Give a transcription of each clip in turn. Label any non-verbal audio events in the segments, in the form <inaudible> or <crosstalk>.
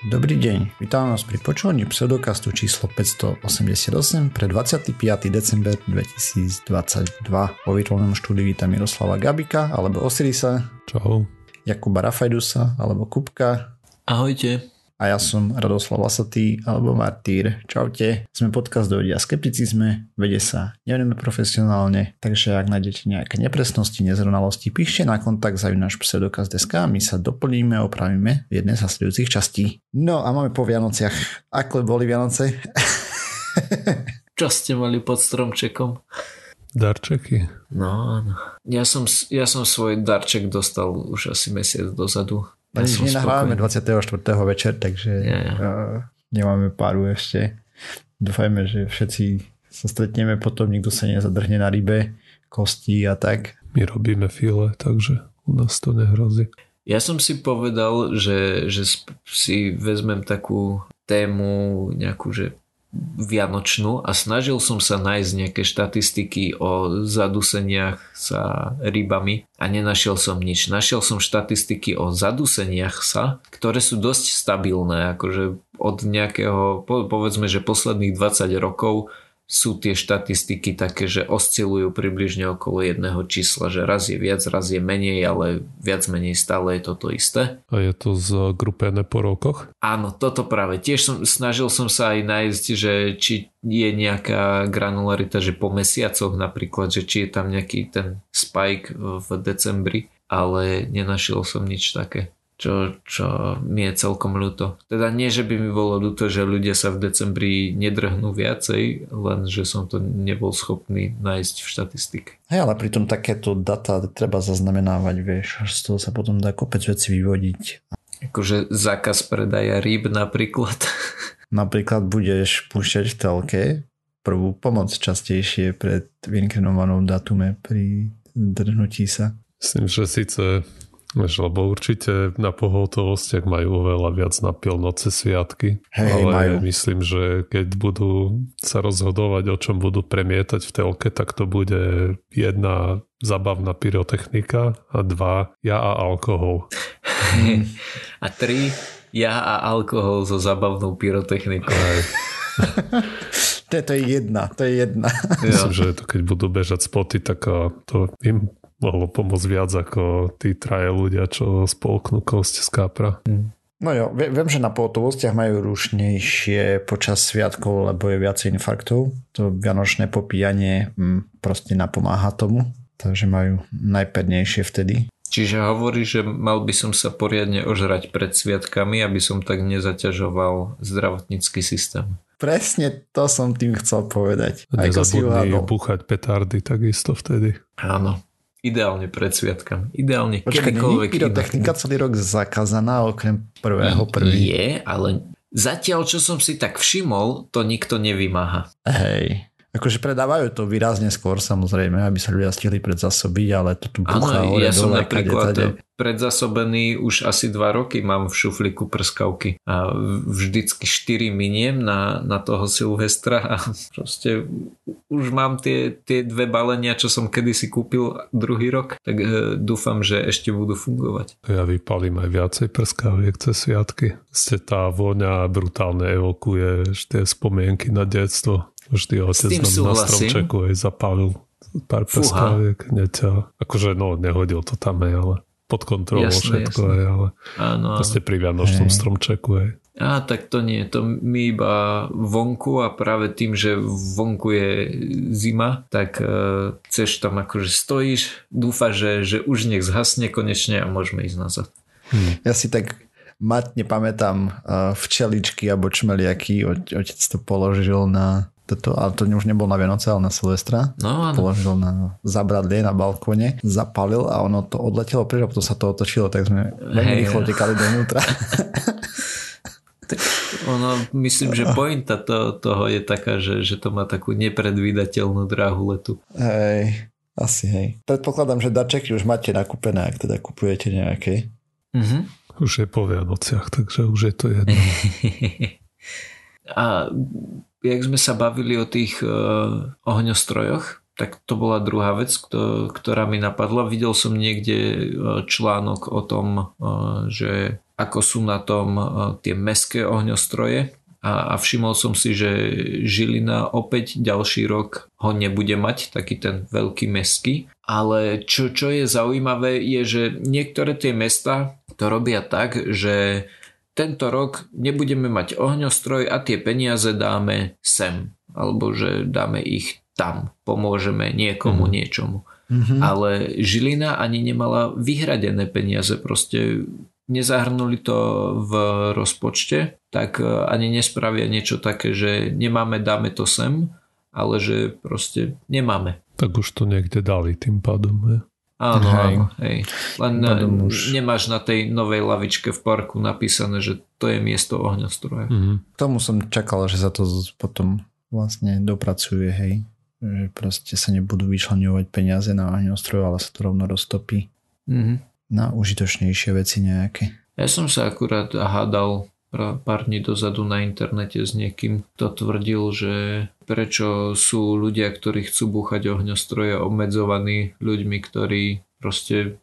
Dobrý deň, vítam vás pri počúvaní pseudokastu číslo 588 pre 25. december 2022. Po virtuálnom štúdiu vítam Miroslava Gabika alebo Osirisa. Čau. Jakuba Rafajdusa alebo Kupka. Ahojte a ja som Radoslav Lasatý alebo Martýr. Čaute, sme podcast do vedia skepticizme, vede sa nevenujeme profesionálne, takže ak nájdete nejaké nepresnosti, nezrovnalosti, píšte na kontakt za náš pseudokaz.sk a my sa doplníme a opravíme v jednej z nasledujúcich častí. No a máme po Vianociach. Ako boli Vianoce? <laughs> Čo ste mali pod stromčekom? Darčeky. No áno. Ja som, ja som svoj darček dostal už asi mesiac dozadu. Ja my nahrávame 24. večer, takže yeah. uh, nemáme páru ešte. Dúfajme, že všetci sa stretneme potom, nikto sa nezadrhne na rybe, kosti a tak. My robíme file, takže u nás to nehrozí. Ja som si povedal, že, že si vezmem takú tému nejakú, že vianočnú a snažil som sa nájsť nejaké štatistiky o zaduseniach sa rybami a nenašiel som nič. Našiel som štatistiky o zaduseniach sa, ktoré sú dosť stabilné, akože od nejakého, povedzme, že posledných 20 rokov sú tie štatistiky také, že oscilujú približne okolo jedného čísla, že raz je viac, raz je menej, ale viac menej stále je toto isté. A je to zgrupené po rokoch? Áno, toto práve. Tiež som, snažil som sa aj nájsť, že či je nejaká granularita, že po mesiacoch napríklad, že či je tam nejaký ten spike v decembri, ale nenašiel som nič také čo, čo mi je celkom ľúto. Teda nie, že by mi bolo ľúto, že ľudia sa v decembri nedrhnú viacej, len že som to nebol schopný nájsť v štatistike. Hej, ale pritom takéto data treba zaznamenávať, vieš, z toho sa potom dá kopec veci vyvodiť. Akože zákaz predaja rýb napríklad. <laughs> Napríklad budeš púšťať v telke prvú pomoc častejšie pred vyinkrinovanou datume pri drhnutí sa. Myslím, že síce lebo určite na pohotovostiach majú oveľa viac na pilnoce sviatky. Hej, ale majú. myslím, že keď budú sa rozhodovať, o čom budú premietať v telke, tak to bude jedna zabavná pyrotechnika a dva ja a alkohol. <laughs> a tri ja a alkohol so zabavnou pyrotechnikou. <laughs> to, je, to je jedna, to je jedna. Myslím, že to keď budú bežať spoty, tak to im mohlo pomôcť viac ako tí traje ľudia, čo spolknú kosť z kapra. Mm. No jo, viem, že na pohotovostiach majú rušnejšie počas sviatkov, lebo je viacej infarktov. To vianočné popíjanie hm, proste napomáha tomu, takže majú najpernejšie vtedy. Čiže hovorí, že mal by som sa poriadne ožrať pred sviatkami, aby som tak nezaťažoval zdravotnícky systém. Presne to som tým chcel povedať. Nezabudni búchať petardy takisto vtedy. Áno. Ideálne pred sviatkami. Ideálne Počkaj, kedykoľvek. pyrotechnika celý rok zakázaná okrem prvého prvý. Je, ale zatiaľ, čo som si tak všimol, to nikto nevymáha. Hej. Akože predávajú to výrazne skôr samozrejme, aby sa ľudia stihli predzasobiť, ale to tu buchá Áno, ja som napríklad kade, predzasobený už asi 2 roky mám v šuflíku prskavky a vždycky 4 miniem na, na toho Silvestra a <laughs> proste už mám tie, tie dve balenia, čo som kedysi kúpil druhý rok, tak e, dúfam, že ešte budú fungovať. Ja vypalím aj viacej prskaviek cez sviatky. Ste tá vôňa brutálne evokuje tie spomienky na detstvo. Vždy otec nám na stromčeku aj zapálil pár peskáviek. Hneď, akože no, nehodil to tam aj, ale pod kontrolou jasné, všetko jasné. aj, ale áno, proste pri Vianočnom stromčeku aj. A tak to nie, to my iba vonku a práve tým, že vonku je zima, tak uh, chceš tam akože stojíš, dúfa, že, že už nech zhasne konečne a môžeme ísť nazad. Hmm. Ja si tak matne pamätám uh, včeličky alebo čmeliaky, otec to položil na toto, ale to už nebol na Vianoce, ale na Silvestra. No, áno. Položil na zabradlie na balkóne, zapalil a ono to odletelo preč a potom sa to otočilo, tak sme veľmi rýchlo tekali dovnútra. <laughs> tak ono, myslím, že pointa to, toho je taká, že, že to má takú nepredvídateľnú dráhu letu. Hej, asi hej. Predpokladám, že darčeky už máte nakúpené, ak teda kupujete nejaké. Mm-hmm. Už je po Vianociach, takže už je to jedno. <laughs> a jak sme sa bavili o tých uh, ohňostrojoch, tak to bola druhá vec, ktorá mi napadla. Videl som niekde e, článok o tom, e, že ako sú na tom tie meské ohňostroje a, a všimol som si, že Žilina opäť ďalší rok ho nebude mať, taký ten veľký meský. Ale čo, čo je zaujímavé je, že niektoré tie mesta to robia tak, že tento rok nebudeme mať ohňostroj a tie peniaze dáme sem. Alebo že dáme ich tam. Pomôžeme niekomu mm. niečomu. Mm-hmm. Ale Žilina ani nemala vyhradené peniaze. Proste nezahrnuli to v rozpočte, tak e, ani nespravia niečo také, že nemáme, dáme to sem, ale že proste nemáme. Tak už to niekde dali tým pádom, he? Áno, hej. áno, hej. Len ne, už... nemáš na tej novej lavičke v parku napísané, že to je miesto ohňostroja. Mm-hmm. Tomu som čakal, že sa to potom vlastne dopracuje, hej. Že proste sa nebudú vyčlenovať peniaze na ohňostroj, ale sa to rovno roztopí. Mm-hmm. Na užitočnejšie veci nejaké. Ja som sa akurát hádal pár dní dozadu na internete s niekým, kto tvrdil, že prečo sú ľudia, ktorí chcú búchať ohňostroje obmedzovaní ľuďmi, ktorí proste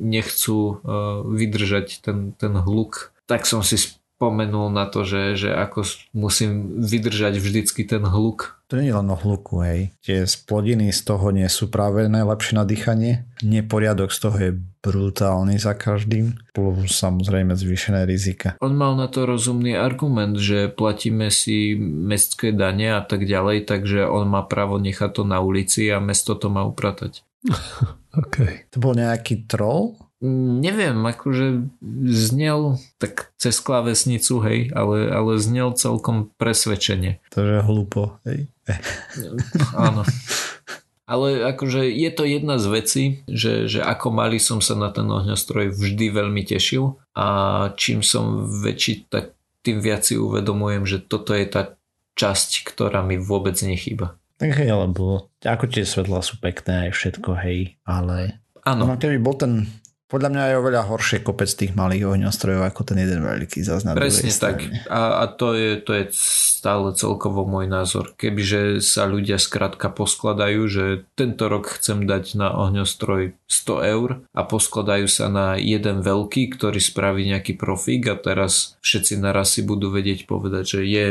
nechcú uh, vydržať ten, ten hluk. Tak som si spomenul na to, že, že ako musím vydržať vždycky ten hluk to nie je len o hluku, hej. Tie splodiny z toho nie sú práve najlepšie na dýchanie. Neporiadok z toho je brutálny za každým. Plus samozrejme zvýšené rizika. On mal na to rozumný argument, že platíme si mestské dane a tak ďalej, takže on má právo nechať to na ulici a mesto to má upratať. <laughs> okay. To bol nejaký troll? Neviem, akože znel tak cez klávesnicu, hej, ale, ale znel celkom presvedčenie. To je hlúpo, hej. Áno. Ale akože je to jedna z vecí, že, že ako malý som sa na ten ohňostroj vždy veľmi tešil a čím som väčší, tak tým viac si uvedomujem, že toto je tá časť, ktorá mi vôbec nechýba. Tak hej, alebo ako tie svetla sú pekné aj všetko, hej, ale... Áno. No, keby bol ten podľa mňa je oveľa horšie kopec tých malých ohňostrojov ako ten jeden veľký zase Presne tak. A, a to, je, to je stále celkovo môj názor. Kebyže sa ľudia skrátka poskladajú, že tento rok chcem dať na ohňostroj 100 eur a poskladajú sa na jeden veľký, ktorý spraví nejaký profík a teraz všetci naraz si budú vedieť povedať, že je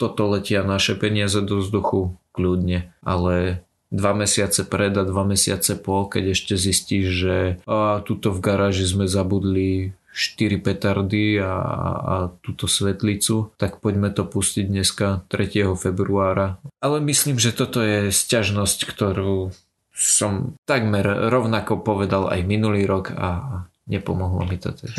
toto letia naše peniaze do vzduchu kľudne, ale dva mesiace pred a dva mesiace po, keď ešte zistíš, že a, tuto v garáži sme zabudli 4 petardy a, a túto svetlicu, tak poďme to pustiť dneska 3. februára. Ale myslím, že toto je sťažnosť, ktorú som takmer rovnako povedal aj minulý rok a nepomohlo mi to <laughs> teď.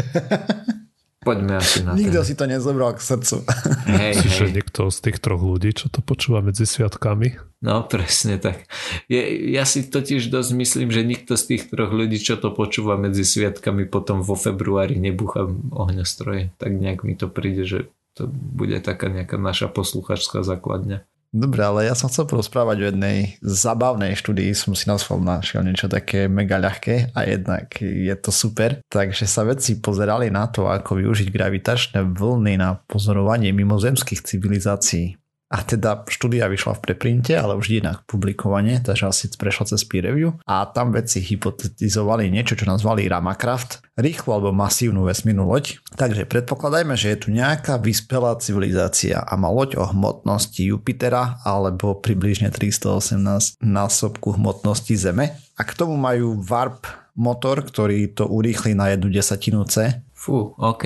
Poďme asi na Nikto ten. si to nezobral k srdcu. Hej, si, hej. niekto z tých troch ľudí, čo to počúva medzi sviatkami? No, presne tak. Je, ja si totiž dosť myslím, že nikto z tých troch ľudí, čo to počúva medzi sviatkami, potom vo februári nebúcha ohňostroje. Tak nejak mi to príde, že to bude taká nejaká naša posluchačská základňa. Dobre, ale ja som chcel porozprávať o jednej zabavnej štúdii, som si na našiel niečo také mega ľahké a jednak je to super. Takže sa vedci pozerali na to, ako využiť gravitačné vlny na pozorovanie mimozemských civilizácií. A teda štúdia vyšla v preprinte, ale už inak publikovanie, takže asi prešla cez peer review. A tam vedci hypotetizovali niečo, čo nazvali Ramacraft, rýchlu alebo masívnu vesmírnu loď. Takže predpokladajme, že je tu nejaká vyspelá civilizácia a má loď o hmotnosti Jupitera alebo približne 318 násobku hmotnosti Zeme. A k tomu majú warp motor, ktorý to urýchli na jednu desatinu C Fú, OK.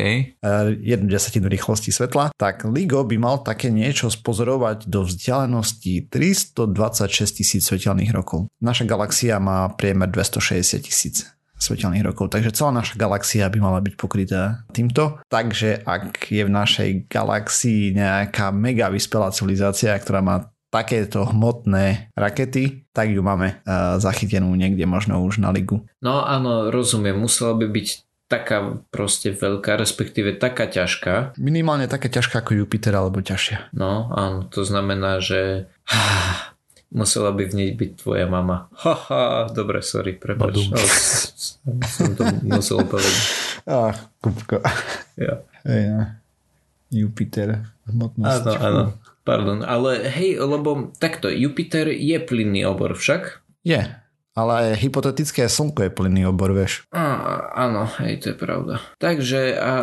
Jednu desatinu rýchlosti svetla. Tak LIGO by mal také niečo spozorovať do vzdialenosti 326 tisíc svetelných rokov. Naša galaxia má priemer 260 tisíc svetelných rokov. Takže celá naša galaxia by mala byť pokrytá týmto. Takže ak je v našej galaxii nejaká mega vyspelá civilizácia, ktorá má takéto hmotné rakety, tak ju máme uh, zachytenú niekde možno už na ligu. No áno, rozumiem, musela by byť taká proste veľká, respektíve taká ťažká. Minimálne taká ťažká ako Jupiter alebo ťažšia. No áno, to znamená, že <sighs> musela by v nej byť tvoja mama. Haha, dobre, sorry, prepáč. som to musel povedať. <laughs> Ach, kúbko. Ja. Hej, no. Jupiter, hmotnosť. Áno, áno. Pardon, ale hej, lebo takto, Jupiter je plynný obor však? Je, ale hypotetické slnko je plynný obor, vieš. Á, áno, hej, to je pravda. Takže, a,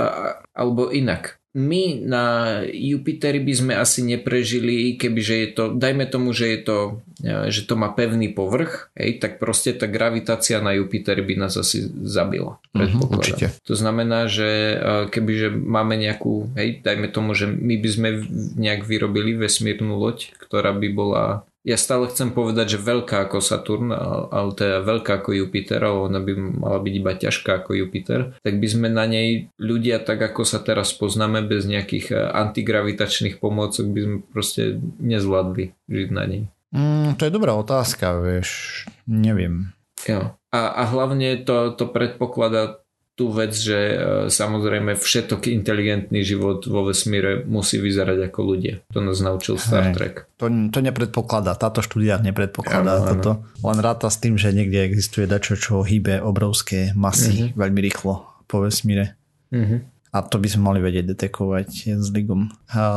alebo inak, my na Jupiteri by sme asi neprežili, kebyže je to, dajme tomu, že je to, e, že to má pevný povrch, hej, tak proste tá gravitácia na Jupiteri by nás asi zabila. Uh-huh, určite. To znamená, že e, kebyže máme nejakú, hej, dajme tomu, že my by sme nejak vyrobili vesmírnu loď, ktorá by bola ja stále chcem povedať, že veľká ako Saturn, ale teda veľká ako Jupiter, ale ona by mala byť iba ťažká ako Jupiter, tak by sme na nej ľudia tak ako sa teraz poznáme bez nejakých e, antigravitačných pomôcok by sme proste nezvládli žiť na nej. Mm, to je dobrá otázka, vieš, neviem. Jo. A, a hlavne to, to predpokladá tú vec, že e, samozrejme všetok inteligentný život vo vesmíre musí vyzerať ako ľudia. To nás naučil Star Hej. Trek. To, to nepredpokladá, táto štúdia nepredpokladá ja, toto. Len ráta s tým, že niekde existuje dačo, čo hýbe obrovské masy uh-huh. veľmi rýchlo po vesmíre. Uh-huh. A to by sme mali vedieť detekovať s Ligom.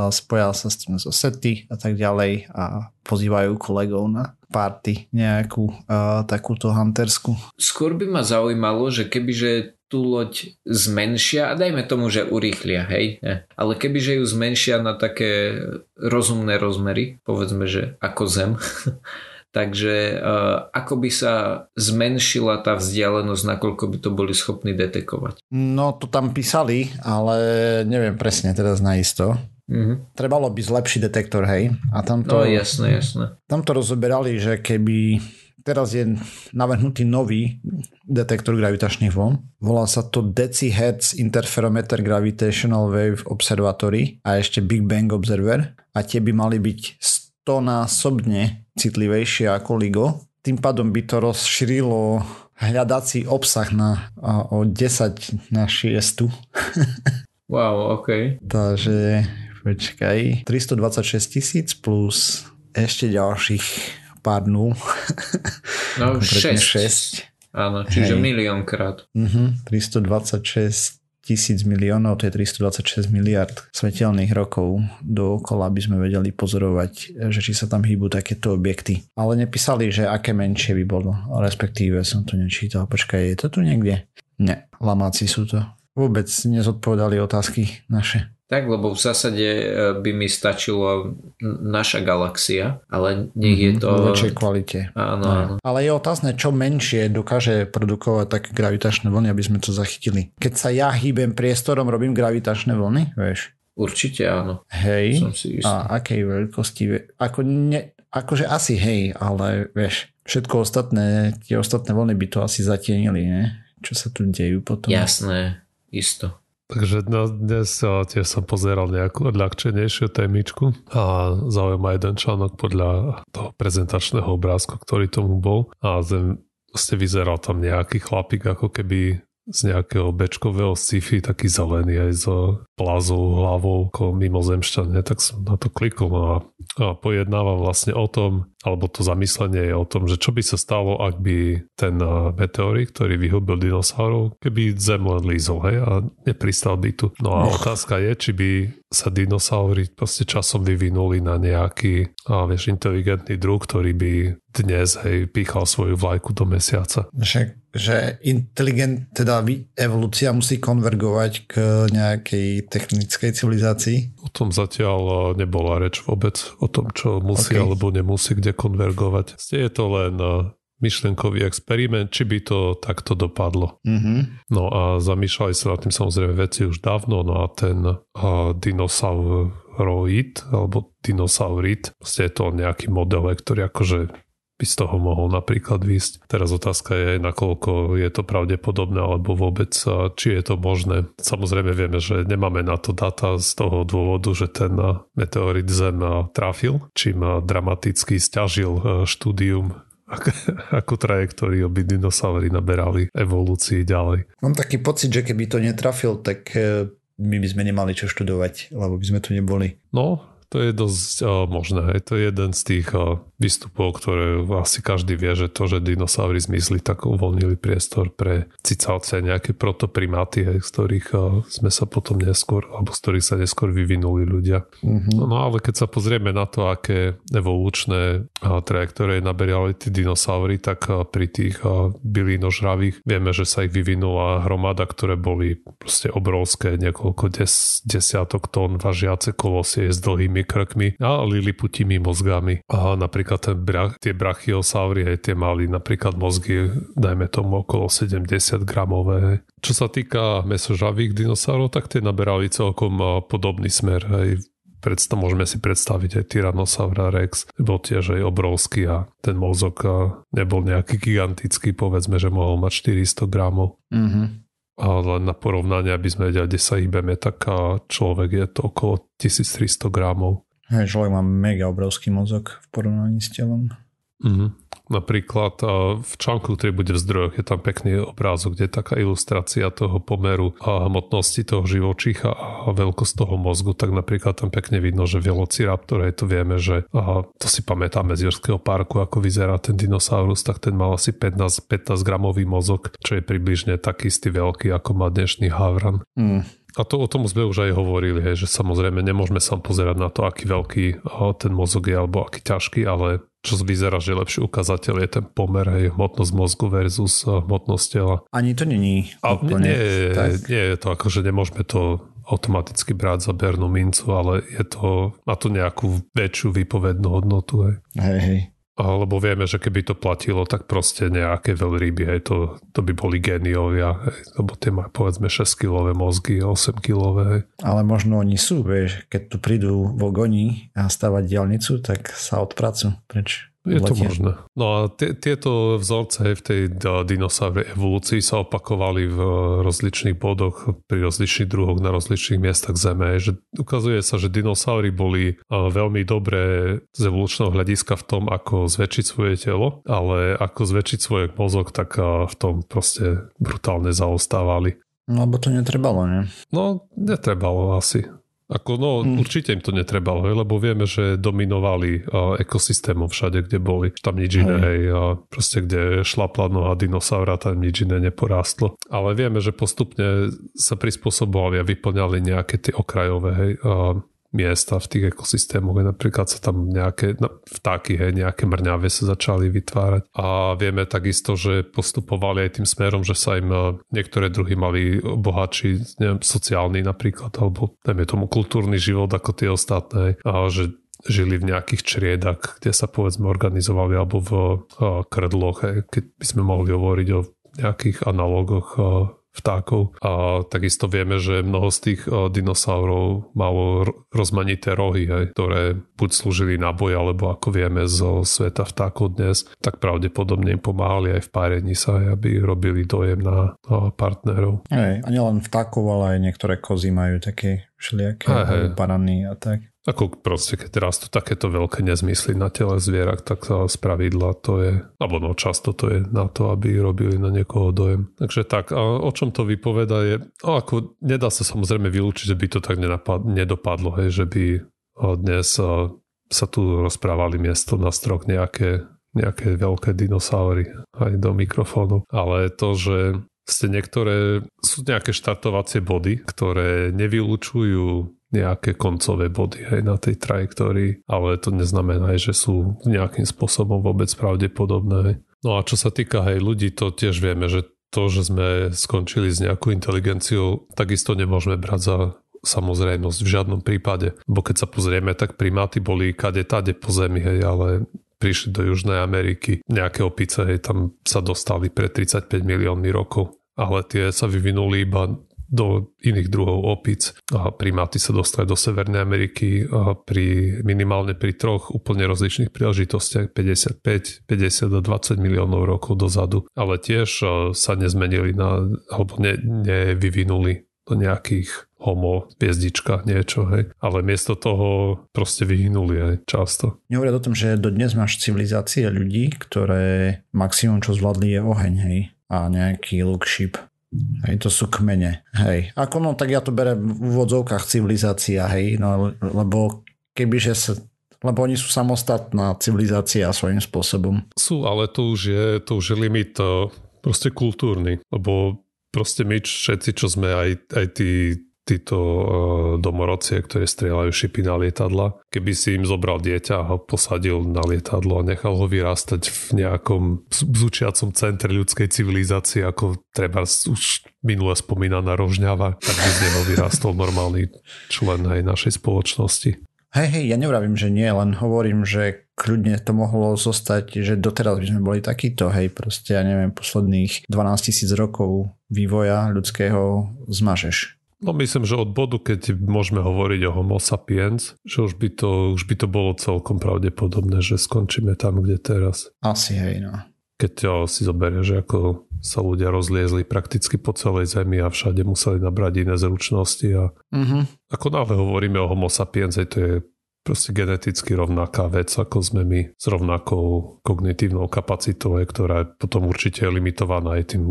Spojal sa s tým zo sety a tak ďalej a pozývajú kolegov na party nejakú uh, takúto huntersku. Skôr by ma zaujímalo, že kebyže tú loď zmenšia a dajme tomu, že urýchlia, hej. Ale kebyže ju zmenšia na také rozumné rozmery, povedzme, že ako Zem, <laughs> takže uh, ako by sa zmenšila tá vzdialenosť, nakoľko by to boli schopní detekovať? No to tam písali, ale neviem presne teraz naisto. Mm-hmm. Trebalo by zlepšiť detektor, hej. A tam to, no jasné, jasné. Tam to rozoberali, že keby teraz je navrhnutý nový detektor gravitačných vln. Volá sa to Decihertz Interferometer Gravitational Wave Observatory a ešte Big Bang Observer a tie by mali byť 100 násobne citlivejšie ako LIGO. Tým pádom by to rozšírilo hľadací obsah na, o 10 na 6. <laughs> wow, ok. Takže počkaj, 326 tisíc plus ešte ďalších pár nul. <laughs> No 6. 6. Áno, čiže Hej. miliónkrát. Uh-huh, 326 tisíc miliónov, to je 326 miliard svetelných rokov dookola by sme vedeli pozorovať, že či sa tam hýbu takéto objekty. Ale nepísali, že aké menšie by bolo, respektíve som to nečítal. Počkaj, je to tu niekde? Ne, lamáci sú to. Vôbec nezodpovedali otázky naše. Tak, lebo v zásade e, by mi stačilo naša galaxia, ale nech je mhm, to... V väčšej kvalite. Áno, áno. Ale je otázne, čo menšie dokáže produkovať také gravitačné vlny, aby sme to zachytili. Keď sa ja hýbem priestorom, robím gravitačné vlny, vieš? Určite áno. Hej. Som si A akej veľkosti? Ako ne, akože asi hej, ale vieš, všetko ostatné, tie ostatné vlny by to asi zatienili, ne? Čo sa tu dejú potom. Jasné, isto. Takže dnes tiež som pozeral nejakú odľahčenejšiu témičku a zaujíma jeden článok podľa toho prezentačného obrázku, ktorý tomu bol. A zem, vlastne vyzeral tam nejaký chlapík ako keby z nejakého bečkového sci-fi, taký zelený aj s plázou hlavou ako mimozemšťan, tak som na to klikol a, a pojednáva vlastne o tom, alebo to zamyslenie je o tom, že čo by sa stalo, ak by ten meteorit, ktorý vyhubil dinosaurov, keby Zem len lízol, hej, a nepristal by tu. No a otázka je, či by sa dinosaury proste časom vyvinuli na nejaký, a vieš, inteligentný druh, ktorý by dnes, hej, pýchal svoju vlajku do mesiaca. Však že inteligent, teda evolúcia musí konvergovať k nejakej technickej civilizácii? O tom zatiaľ nebola reč vôbec, o tom, čo musí okay. alebo nemusí kde konvergovať. Je to len myšlenkový experiment, či by to takto dopadlo. Mm-hmm. No a zamýšľali sa nad tým samozrejme veci už dávno, no a ten uh, dinosauroid, alebo dinosaurit, je to nejaký model, ktorý akože by z toho mohol napríklad výsť. Teraz otázka je, nakoľko je to pravdepodobné, alebo vôbec, či je to možné. Samozrejme vieme, že nemáme na to data z toho dôvodu, že ten meteorit Zem trafil, čím dramaticky stiažil štúdium akú <laughs> trajektóriu by dinosaury naberali evolúcii ďalej. Mám taký pocit, že keby to netrafil, tak e, my by sme nemali čo študovať, lebo by sme tu neboli. No, To je dosť o, možné. Hej. To je jeden z tých o, výstupov, ktoré asi každý vie, že to, že dinosaury zmizli, tak uvoľnili priestor pre cicavce, nejaké protoprimáty, hej, z ktorých o, sme sa potom neskôr, alebo z ktorých sa neskôr vyvinuli ľudia. Mm-hmm. No, no ale keď sa pozrieme na to, aké evolučné trajektórie naberali tí dinosaury, tak o, pri tých bylinožravých vieme, že sa ich vyvinula hromada, ktoré boli proste obrovské, niekoľko des, desiatok tón važiace kolosie s dlhými krkmi a liliputimi mozgami. A napríklad ten brach, tie brachiosaury, hej, tie mali napríklad mozgy, dajme tomu okolo 70 gramové. Čo sa týka mesožavých dinosaurov, tak tie naberali celkom podobný smer. Hej. Predstav, môžeme si predstaviť aj Tyrannosaura Rex, bol tiež aj obrovský a ten mozog nebol nejaký gigantický, povedzme, že mohol mať 400 gramov. Mm-hmm. Ale na porovnanie, aby sme vedeli, kde sa hýbeme, tak človek je to okolo 1300 gramov. Hej, človek má mega obrovský mozog v porovnaní s telom. Mm-hmm. Napríklad v článku, ktorý bude v zdrojoch, je tam pekný obrázok, kde je taká ilustrácia toho pomeru a hmotnosti toho živočícha a veľkosť toho mozgu, tak napríklad tam pekne vidno, že Velociraptor, to vieme, že a to si pamätáme z Jorského parku, ako vyzerá ten dinosaurus, tak ten mal asi 15, 15 gramový mozog, čo je približne taký istý veľký, ako má dnešný Havran. Mm. A to o tom sme už aj hovorili, hej, že samozrejme nemôžeme sa pozerať na to, aký veľký ten mozog je alebo aký ťažký, ale čo vyzerá, že lepší ukazateľ je ten pomer, hej, hmotnosť mozgu versus hmotnosť tela. Ani to není A úplne nie, tak. nie je to ako, že nemôžeme to automaticky brať za bernú mincu, ale je to, má to nejakú väčšiu výpovednú hodnotu. Hej. Hej, hej. Lebo vieme, že keby to platilo, tak proste nejaké veľryby, hej, to, to by boli géniovia, hej, lebo tie majú povedzme 6-kilové mozgy, 8-kilové. Hej. Ale možno oni sú, vieš, keď tu prídu vogoni a stavať diálnicu, tak sa odpracujú preč. Je to možné. No a t- tieto vzorce v tej dinosaurovej evolúcii sa opakovali v rozličných bodoch pri rozličných druhoch na rozličných miestach Zeme. Že ukazuje sa, že dinosaury boli veľmi dobré z evolučného hľadiska v tom, ako zväčšiť svoje telo, ale ako zväčšiť svoj mozog, tak v tom proste brutálne zaostávali. No, lebo to netrebalo, ne? No, netrebalo asi. Ako, no, mm. určite im to netrebalo, hej, lebo vieme, že dominovali uh, ekosystémom všade, kde boli. Tam nič iné, hej, a proste kde šlapla noha dinosaura, tam nič iné neporástlo. Ale vieme, že postupne sa prispôsobovali a vyplňali nejaké tie okrajové hej, uh, miesta v tých ekosystémoch. Napríklad sa tam nejaké no, vtáky, hej, nejaké mrňave sa začali vytvárať. A vieme takisto, že postupovali aj tým smerom, že sa im eh, niektoré druhy mali bohatší, neviem, sociálny napríklad, alebo dajme tomu kultúrny život ako tie ostatné. A že žili v nejakých čriedach, kde sa povedzme organizovali alebo v eh, krdloch, hej, keď by sme mohli hovoriť o nejakých analogoch eh, vtákov. A takisto vieme, že mnoho z tých dinosaurov malo rozmanité rohy, hej, ktoré buď slúžili na boj, alebo ako vieme zo sveta vtákov dnes, tak pravdepodobne im pomáhali aj v párení sa, aby robili dojem na partnerov. Hej, a nielen vtákov, ale aj niektoré kozy majú také všelijaké barany a tak. Ako proste, keď rastú takéto veľké nezmysly na tele zvierat, tak z pravidla to je, alebo no často to je na to, aby robili na niekoho dojem. Takže tak, a o čom to vypoveda je, no ako nedá sa samozrejme vylúčiť, že by to tak nenapad, nedopadlo, hej, že by dnes sa tu rozprávali miesto na strok nejaké, nejaké veľké dinosaury aj do mikrofónu. Ale to, že ste niektoré, sú nejaké štartovacie body, ktoré nevylúčujú nejaké koncové body aj na tej trajektórii, ale to neznamená, že sú nejakým spôsobom vôbec pravdepodobné. No a čo sa týka aj ľudí, to tiež vieme, že to, že sme skončili s nejakou inteligenciou, takisto nemôžeme brať za samozrejmosť v žiadnom prípade. Bo keď sa pozrieme, tak primáty boli kade tade po zemi, hej, ale prišli do Južnej Ameriky. Nejaké opice, hej, tam sa dostali pred 35 miliónmi rokov ale tie sa vyvinuli iba do iných druhov opic a primáty sa dostali do Severnej Ameriky pri minimálne pri troch úplne rozličných príležitostiach 55, 50 a 20 miliónov rokov dozadu, ale tiež sa nezmenili na, alebo ne, nevyvinuli do nejakých homo, hviezdička, niečo, hej. Ale miesto toho proste vyhynuli aj často. Nehovoria o tom, že dodnes máš civilizácie ľudí, ktoré maximum, čo zvládli je oheň, hej. A nejaký look ship. Hej, to sú kmene. Hej. Ako no, tak ja to berem v úvodzovkách civilizácia, hej, no, lebo kebyže sa lebo oni sú samostatná civilizácia svojím spôsobom. Sú, ale to už je, to už je limit eh, proste kultúrny, lebo proste my všetci, čo sme aj, aj tí títo uh, domorodcie, ktoré strieľajú šipy na lietadla. Keby si im zobral dieťa a ho posadil na lietadlo a nechal ho vyrastať v nejakom zúčiacom centre ľudskej civilizácie, ako treba už minule spomínaná rožňava, tak by z neho vyrastol normálny člen aj našej spoločnosti. Hej, hej, ja nevravím, že nie, len hovorím, že kľudne to mohlo zostať, že doteraz by sme boli takíto, hej, proste, ja neviem, posledných 12 tisíc rokov vývoja ľudského zmažeš. No myslím, že od bodu, keď môžeme hovoriť o homo sapiens, že už by to, už by to bolo celkom pravdepodobné, že skončíme tam, kde teraz. Asi hej, no. Keď to si zoberie, že ako sa ľudia rozliezli prakticky po celej zemi a všade museli nabrať iné zručnosti a uh-huh. ako náhle hovoríme o homo sapiens, to je proste geneticky rovnaká vec, ako sme my s rovnakou kognitívnou kapacitou, ktorá je potom určite limitovaná aj tým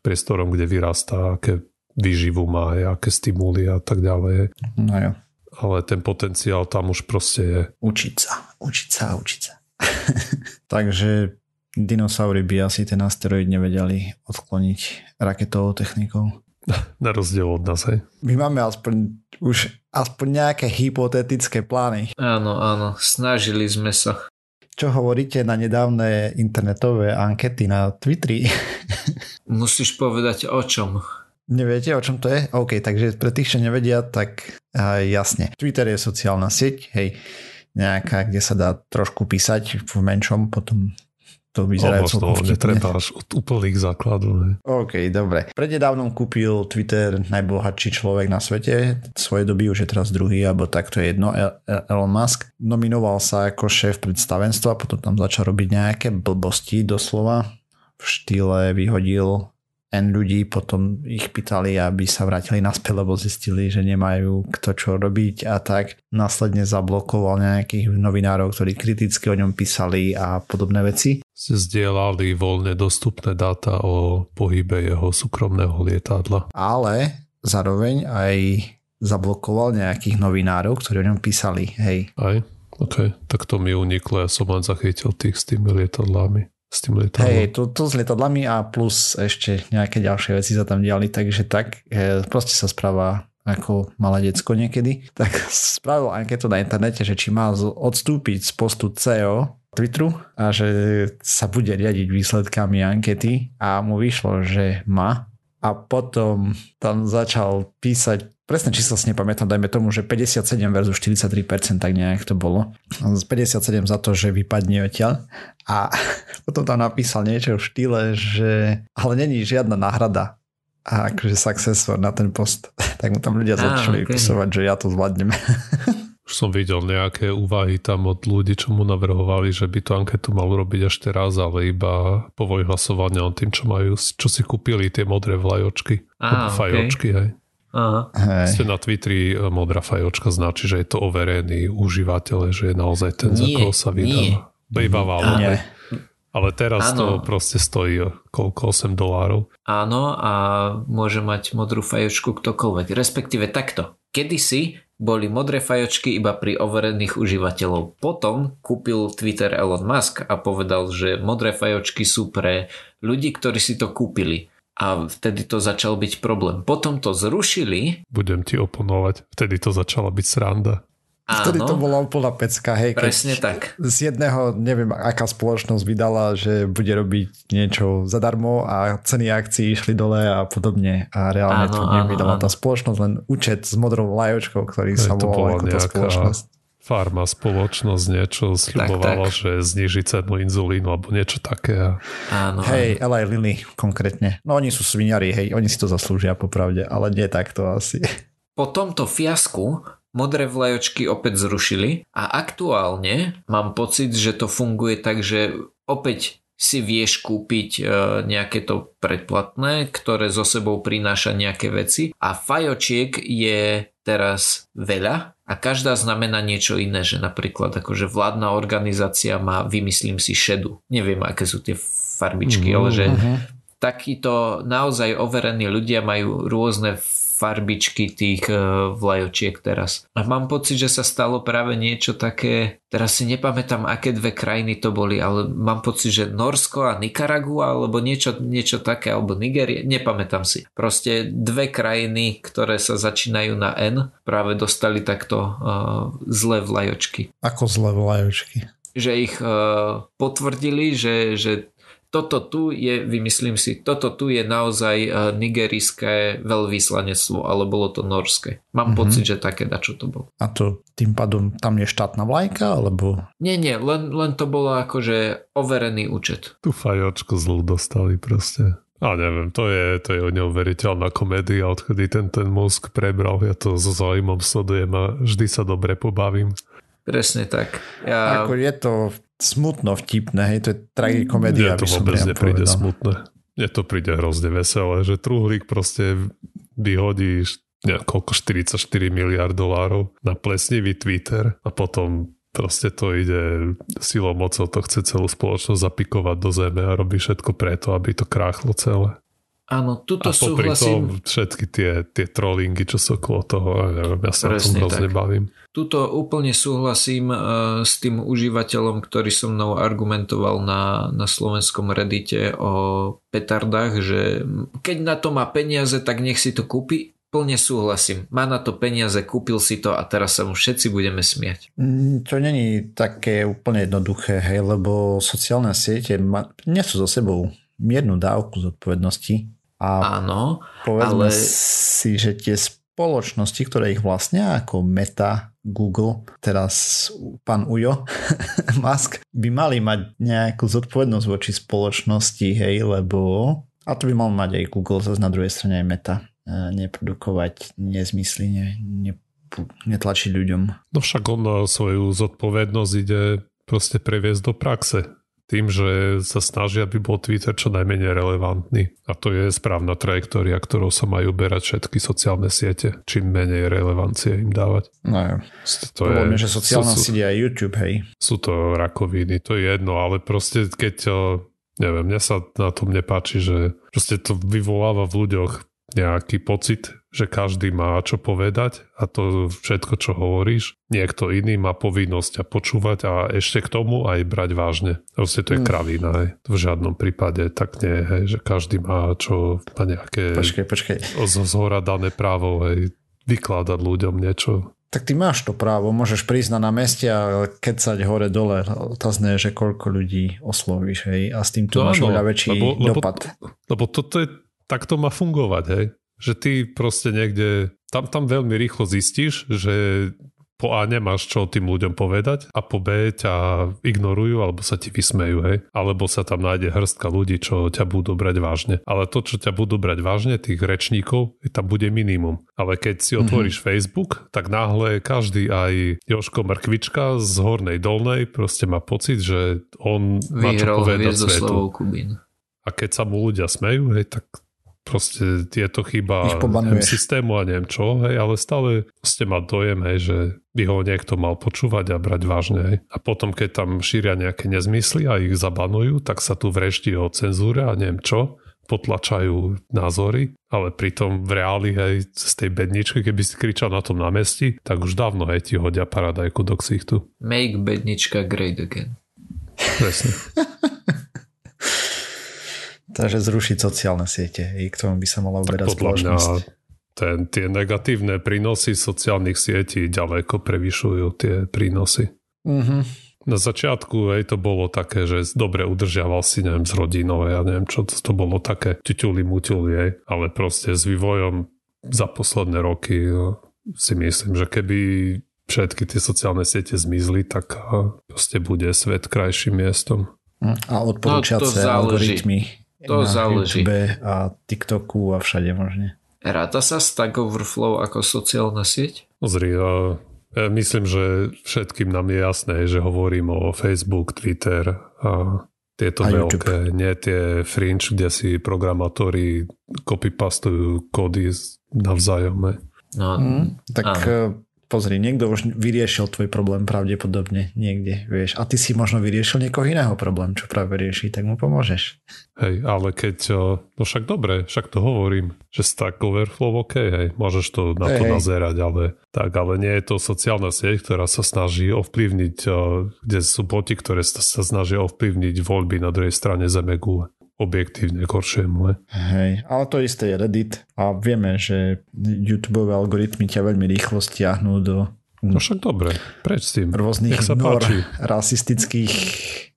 priestorom, kde vyrastá, aké výživu má, aké stimuly a tak ďalej. No jo. Ale ten potenciál tam už proste je. Učiť sa, učiť sa, učiť sa. <laughs> Takže dinosaury by asi ten asteroid nevedeli odkloniť raketovou technikou. <laughs> Na rozdiel od nás, hej. My máme aspoň už aspoň nejaké hypotetické plány. Áno, áno, snažili sme sa. Čo hovoríte na nedávne internetové ankety na Twitteri? <laughs> Musíš povedať o čom. Neviete, o čom to je? OK, takže pre tých, čo nevedia, tak uh, jasne. Twitter je sociálna sieť, hej, nejaká, kde sa dá trošku písať v menšom, potom to vyzerá vtipne. netreba až od úplných základov. Ne? OK, dobre. Prednedávnom kúpil Twitter najbohatší človek na svete, svoje doby už je teraz druhý, alebo tak to je jedno, Elon Musk. Nominoval sa ako šéf predstavenstva, potom tam začal robiť nejaké blbosti doslova. V štýle vyhodil N ľudí potom ich pýtali, aby sa vrátili naspäť, lebo zistili, že nemajú kto čo robiť a tak. Následne zablokoval nejakých novinárov, ktorí kriticky o ňom písali a podobné veci. Zdieľali voľne dostupné dáta o pohybe jeho súkromného lietadla. Ale zároveň aj zablokoval nejakých novinárov, ktorí o ňom písali. Hej. Aj? OK, tak to mi uniklo, ja som len zachytil tých s tými lietadlami s tým lietadlom. Hej, to, to s lietadlami a plus ešte nejaké ďalšie veci sa tam diali, takže tak e, proste sa správa ako malé decko niekedy, <laughs> tak spravil anketu na internete, že či má odstúpiť z postu CEO Twitteru a že sa bude riadiť výsledkami ankety a mu vyšlo, že má a potom tam začal písať presné číslo si nepamätám, dajme tomu, že 57 versus 43%, tak nejak to bolo. 57 za to, že vypadne odtiaľ a <laughs> potom tam napísal niečo v štýle, že ale není žiadna náhrada a akože successor na ten post. <laughs> tak mu tam ľudia začali okay. písovať, že ja to zvládnem. <laughs> Už som videl nejaké úvahy tam od ľudí, čo mu navrhovali, že by tú anketu mal urobiť až teraz, ale iba po hlasovania o tým, čo majú, čo si kúpili tie modré vlajočky. Ah, fajočky, okay. hej. Aha. Ste na Twitteri e, modrá fajočka značí, že je to overený užívateľ, že je naozaj ten, nie, za koho sa vydáva. Bejbavalo. Ale teraz ano. to proste stojí e, koľko? 8 dolárov. Áno a môže mať modrú fajočku ktokoľvek. Respektíve takto. Kedysi boli modré fajočky iba pri overených užívateľov. Potom kúpil Twitter Elon Musk a povedal, že modré fajočky sú pre ľudí, ktorí si to kúpili a vtedy to začal byť problém. Potom to zrušili. Budem ti oponovať, vtedy to začala byť sranda. Áno, Vtedy to bola úplná pecka, hej. Presne tak. Z jedného, neviem, aká spoločnosť vydala, že bude robiť niečo zadarmo a ceny akcií išli dole a podobne. A reálne áno, to nevydala tá spoločnosť, len účet s modrou lajočkou, ktorý hej, sa volal ako tá spoločnosť farma spoločnosť niečo sľubovala, že zniží cenu inzulínu alebo niečo také. Áno. Hej, ale aj Lily konkrétne. No oni sú sviniari, hej, oni si to zaslúžia popravde, ale nie takto asi. Po tomto fiasku modré vlajočky opäť zrušili a aktuálne mám pocit, že to funguje tak, že opäť si vieš kúpiť e, nejaké to predplatné, ktoré zo sebou prináša nejaké veci a fajočiek je teraz veľa a každá znamená niečo iné, že napríklad akože vládna organizácia má, vymyslím si, šedu. Neviem, aké sú tie farbičky, mm, ale že uh-huh. takíto naozaj overení ľudia majú rôzne farbičky tých e, vlajočiek teraz. A mám pocit, že sa stalo práve niečo také, teraz si nepamätám, aké dve krajiny to boli, ale mám pocit, že Norsko a Nikaragua, alebo niečo, niečo také, alebo Nigeria, nepamätám si. Proste dve krajiny, ktoré sa začínajú na N, práve dostali takto uh, zlé vlajočky. Ako zlé vlajočky? Že ich uh, potvrdili, že, že toto tu je, vymyslím si, toto tu je naozaj eh, nigerijské veľvyslanectvo, ale bolo to norské. Mám mm-hmm. pocit, že také čo to bolo. A to tým pádom tam je štátna vlajka, alebo? Nie, nie, len, len to bolo akože overený účet. Tu fajočku zlú dostali proste. A neviem, to je, to je neuveriteľná komédia, odkedy ten, ten mozg prebral. Ja to so zaujímom sledujem a vždy sa dobre pobavím. Presne tak. Ja... Ako je to smutno vtipné, hej, to je tragikomédia. Mne to vôbec nepríde povedal. smutné. Mne to príde hrozne veselé, že truhlík proste vyhodí koľko 44 miliard dolárov na plesnivý Twitter a potom proste to ide silou mocou, to chce celú spoločnosť zapikovať do zeme a robí všetko preto, aby to kráchlo celé. Áno, tuto a súhlasím. Tom všetky tie, tie trollingy, čo sú okolo toho, neviem, ja sa Presne na tom hrozne bavím. Tuto úplne súhlasím uh, s tým užívateľom, ktorý so mnou argumentoval na, na slovenskom reddite o petardách, že keď na to má peniaze, tak nech si to kúpi. Plne súhlasím. Má na to peniaze, kúpil si to a teraz sa mu všetci budeme smiať. Mm, to není také úplne jednoduché, hej, lebo sociálne siete ma, nesú so sebou miernu dávku zodpovednosti a Áno, povedzme ale... si, že tie spoločnosti, ktoré ich vlastnia, ako Meta, Google, teraz pán Ujo, <laughs> Musk, by mali mať nejakú zodpovednosť voči spoločnosti, hej, lebo a to by mal mať aj Google, zase na druhej strane aj Meta. E, neprodukovať nezmysly, ne, ne, netlačiť ľuďom. No však on svoju zodpovednosť ide proste previesť do praxe tým, že sa snažia, aby bol Twitter čo najmenej relevantný. A to je správna trajektória, ktorou sa majú berať všetky sociálne siete. Čím menej relevancie im dávať. No jo. To je, mňa, že sociálna sú, sieť aj YouTube, hej. Sú to rakoviny, to je jedno, ale proste keď neviem, mne sa na tom nepáči, že proste to vyvoláva v ľuďoch nejaký pocit, že každý má čo povedať a to všetko, čo hovoríš, niekto iný má povinnosť a počúvať a ešte k tomu aj brať vážne. Proste to je mm. kravina, hej. V žiadnom prípade tak nie, hej, že každý má čo, má nejaké počkej, počkej. z hora dané právo, hej, vykladať ľuďom niečo. Tak ty máš to právo, môžeš prísť na námestie a kecať hore dole. Otázne je, že koľko ľudí oslovíš, hej, a s tým tu máš oveľa väčší lebo, dopad. Lebo, lebo toto je, tak to má fungovať, hej že ty proste niekde, tam, tam veľmi rýchlo zistíš, že po A nemáš čo tým ľuďom povedať a po B ťa ignorujú alebo sa ti vysmejú, hej. Alebo sa tam nájde hrstka ľudí, čo ťa budú brať vážne. Ale to, čo ťa budú brať vážne, tých rečníkov, tam bude minimum. Ale keď si otvoríš mm-hmm. Facebook, tak náhle každý aj Joško Mrkvička z Hornej Dolnej proste má pocit, že on Vyhral má čo povedať svetu. A keď sa mu ľudia smejú, hej, tak proste je to chyba neviem, systému a neviem čo, hej, ale stále ste má dojem, hej, že by ho niekto mal počúvať a brať vážne. Hej. A potom, keď tam šíria nejaké nezmysly a ich zabanujú, tak sa tu vrešti o cenzúre a neviem čo, potlačajú názory, ale pritom v reáli, hej, z tej bedničky, keby si kričal na tom námestí, tak už dávno, hej, ti hodia paradajku do ksichtu. Make bednička great again. Presne. <laughs> Takže zrušiť sociálne siete, i k tomu by sa mala uberať spoločnosť. ten, tie negatívne prínosy sociálnych sietí ďaleko prevyšujú tie prínosy. Mm-hmm. Na začiatku aj to bolo také, že dobre udržiaval si, neviem, s rodinou, ja neviem, čo to, to bolo také ťuťuli muťuli, ale proste s vývojom za posledné roky no, si myslím, že keby všetky tie sociálne siete zmizli, tak proste bude svet krajším miestom. A odporúčace no, algoritmy to na záleží. YouTube a TikToku a všade možne. Ráta sa Stack Overflow ako sociálna sieť? Pozri, ja, ja myslím, že všetkým nám je jasné, že hovorím o Facebook, Twitter a tieto a veľké, YouTube. nie tie fringe, kde si programátori copypastujú kódy navzájom. No, mm, tak áno. Pozri, niekto už vyriešil tvoj problém pravdepodobne niekde, vieš. A ty si možno vyriešil niekoho iného problém, čo práve rieši, tak mu pomôžeš. Hej, ale keď, no však dobre, však to hovorím, že Stack Overflow OK, hej, môžeš to na to hej, nazerať, ale tak, ale nie je to sociálna sieť, ktorá sa snaží ovplyvniť, kde sú boti, ktoré sa snažia ovplyvniť voľby na druhej strane Zemegule objektívne k horšiemu. Hej, ale to isté je Reddit a vieme, že YouTube algoritmy ťa veľmi rýchlo stiahnu do No však dobre, preč s tým. Rôznych nor rasistických,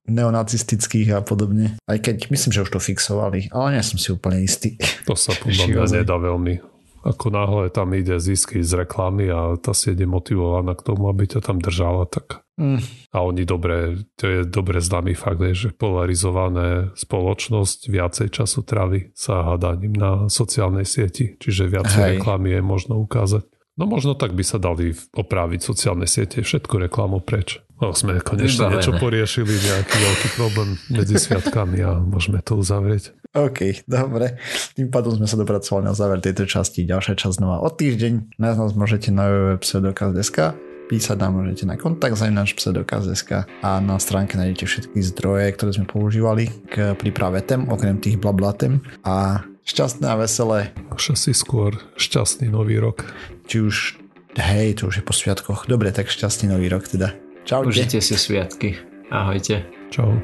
neonacistických a podobne. Aj keď myslím, že už to fixovali, ale nie som si úplne istý. To sa podľa mňa nedá veľmi ako náhle tam ide zisky z reklamy a tá si je motivovaná k tomu, aby ťa tam držala, tak mm. a oni dobre, to je dobre známy fakt, že polarizované spoločnosť viacej času trávi sa hádaním na sociálnej sieti, čiže viacej Hej. reklamy je možno ukázať. No možno tak by sa dali opraviť sociálne siete, všetku reklamu preč. No sme konečne Vybavené. niečo poriešili, nejaký veľký problém medzi sviatkami a môžeme to uzavrieť. OK, dobre. Tým pádom sme sa dopracovali na záver tejto časti. Ďalšia časť znova o týždeň. Nás nás môžete na www.pseudokaz.sk písať nám môžete na kontakt za náš pseudokaz.sk a na stránke nájdete všetky zdroje, ktoré sme používali k príprave tém, okrem tých blablatem a šťastné a veselé. Už asi skôr šťastný nový rok. Či už, hej, to už je po sviatkoch. Dobre, tak šťastný nový rok teda. Čau. Užite si sviatky. Ahojte. Čau.